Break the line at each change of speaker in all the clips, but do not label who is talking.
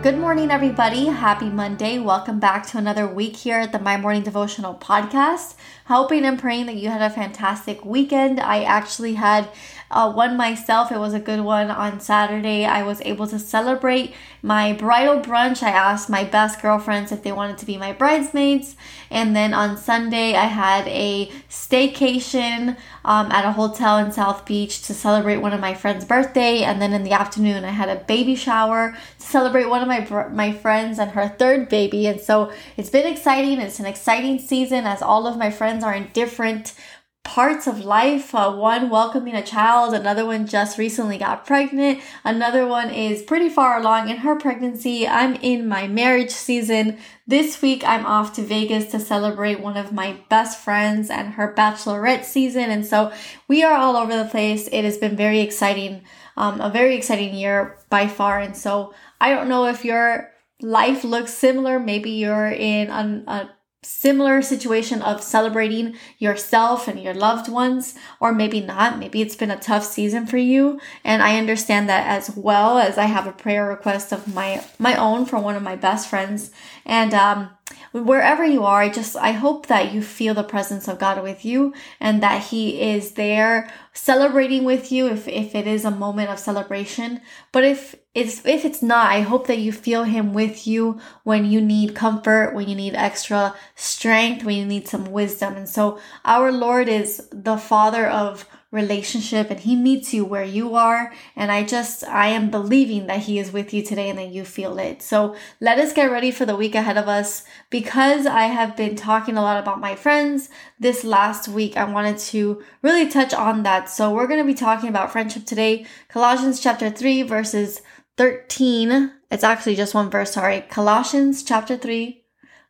Good morning, everybody. Happy Monday. Welcome back to another week here at the My Morning Devotional Podcast. Hoping and praying that you had a fantastic weekend. I actually had uh, one myself. It was a good one on Saturday. I was able to celebrate my bridal brunch. I asked my best girlfriends if they wanted to be my bridesmaids. And then on Sunday, I had a staycation um, at a hotel in South Beach to celebrate one of my friend's birthday. And then in the afternoon, I had a baby shower to celebrate one of my my friends and her third baby. And so it's been exciting. It's an exciting season as all of my friends are in different parts of life. Uh, one welcoming a child, another one just recently got pregnant, another one is pretty far along in her pregnancy. I'm in my marriage season. This week I'm off to Vegas to celebrate one of my best friends and her bachelorette season. And so we are all over the place. It has been very exciting, um, a very exciting year by far. And so I don't know if your life looks similar. Maybe you're in a similar situation of celebrating yourself and your loved ones or maybe not. Maybe it's been a tough season for you. And i understand that as well as i have a prayer request of my my own from one of my best friends. And um wherever you are, I just, I hope that you feel the presence of God with you and that He is there celebrating with you if, if it is a moment of celebration. But if it's, if it's not, I hope that you feel Him with you when you need comfort, when you need extra strength, when you need some wisdom. And so our Lord is the Father of relationship and he meets you where you are. And I just, I am believing that he is with you today and that you feel it. So let us get ready for the week ahead of us. Because I have been talking a lot about my friends this last week, I wanted to really touch on that. So we're going to be talking about friendship today. Colossians chapter 3 verses 13. It's actually just one verse, sorry. Colossians chapter 3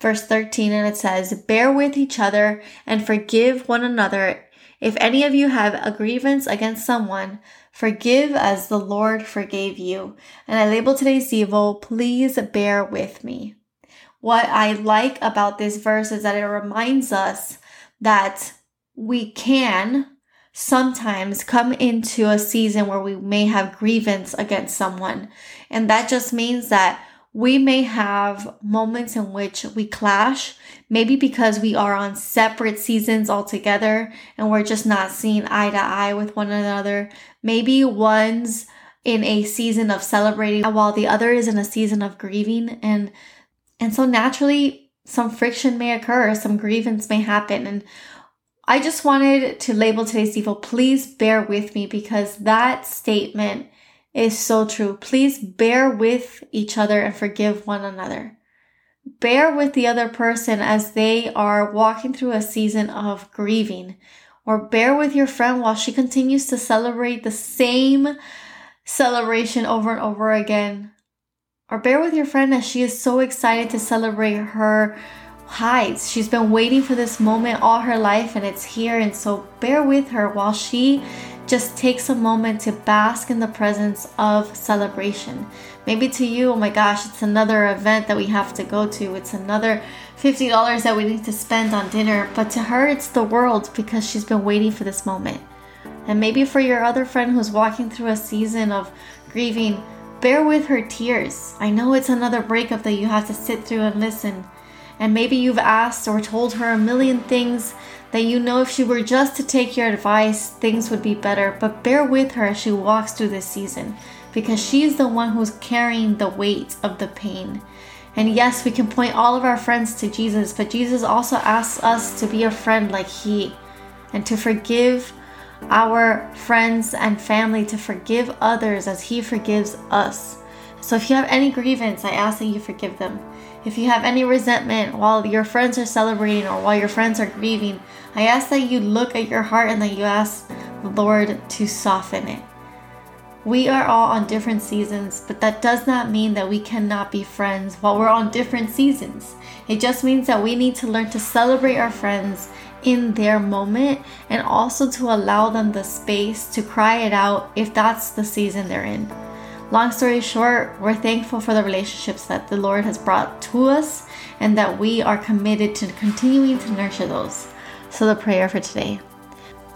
verse 13 and it says, Bear with each other and forgive one another if any of you have a grievance against someone, forgive as the Lord forgave you. And I label today's Devo, please bear with me. What I like about this verse is that it reminds us that we can sometimes come into a season where we may have grievance against someone. And that just means that we may have moments in which we clash, maybe because we are on separate seasons altogether and we're just not seeing eye to eye with one another. Maybe one's in a season of celebrating while the other is in a season of grieving and and so naturally some friction may occur, some grievance may happen and I just wanted to label today's Devo. Please bear with me because that statement is so true. Please bear with each other and forgive one another. Bear with the other person as they are walking through a season of grieving, or bear with your friend while she continues to celebrate the same celebration over and over again. Or bear with your friend as she is so excited to celebrate her highs. She's been waiting for this moment all her life and it's here. And so bear with her while she just takes a moment to bask in the presence of celebration. Maybe to you, oh my gosh, it's another event that we have to go to. It's another $50 that we need to spend on dinner. But to her, it's the world because she's been waiting for this moment. And maybe for your other friend who's walking through a season of grieving, bear with her tears. I know it's another breakup that you have to sit through and listen. And maybe you've asked or told her a million things that you know if she were just to take your advice, things would be better. But bear with her as she walks through this season because she's the one who's carrying the weight of the pain. And yes, we can point all of our friends to Jesus, but Jesus also asks us to be a friend like He and to forgive our friends and family, to forgive others as He forgives us. So if you have any grievance, I ask that you forgive them. If you have any resentment while your friends are celebrating or while your friends are grieving, I ask that you look at your heart and that you ask the Lord to soften it. We are all on different seasons, but that does not mean that we cannot be friends while we're on different seasons. It just means that we need to learn to celebrate our friends in their moment and also to allow them the space to cry it out if that's the season they're in. Long story short, we're thankful for the relationships that the Lord has brought to us and that we are committed to continuing to nurture those. So, the prayer for today.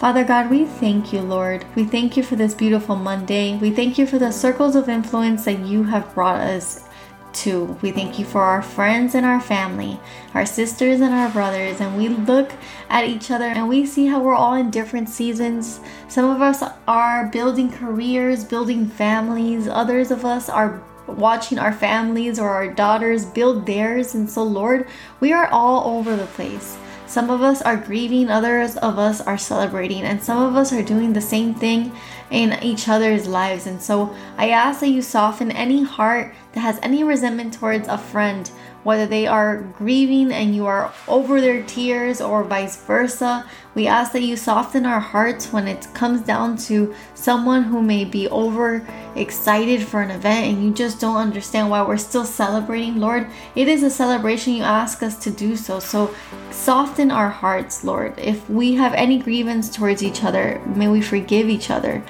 Father God, we thank you, Lord. We thank you for this beautiful Monday. We thank you for the circles of influence that you have brought us to. We thank you for our friends and our family, our sisters and our brothers, and we look at each other and we see how we're all in different seasons. Some of us are building careers, building families, others of us are watching our families or our daughters build theirs. And so, Lord, we are all over the place. Some of us are grieving, others of us are celebrating, and some of us are doing the same thing in each other's lives. And so I ask that you soften any heart that has any resentment towards a friend whether they are grieving and you are over their tears or vice versa. We ask that you soften our hearts when it comes down to someone who may be over excited for an event and you just don't understand why we're still celebrating. Lord, it is a celebration. You ask us to do so. So soften our hearts, Lord. If we have any grievance towards each other, may we forgive each other.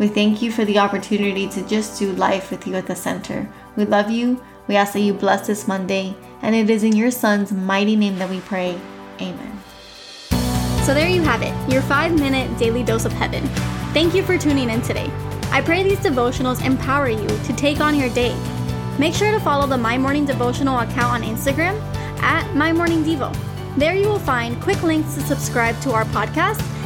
We thank you for the opportunity to just do life with you at the center. We love you. We ask that you bless this Monday, and it is in your Son's mighty name that we pray. Amen.
So there you have it, your five minute daily dose of heaven. Thank you for tuning in today. I pray these devotionals empower you to take on your day. Make sure to follow the My Morning Devotional account on Instagram at My Morning Devo. There you will find quick links to subscribe to our podcast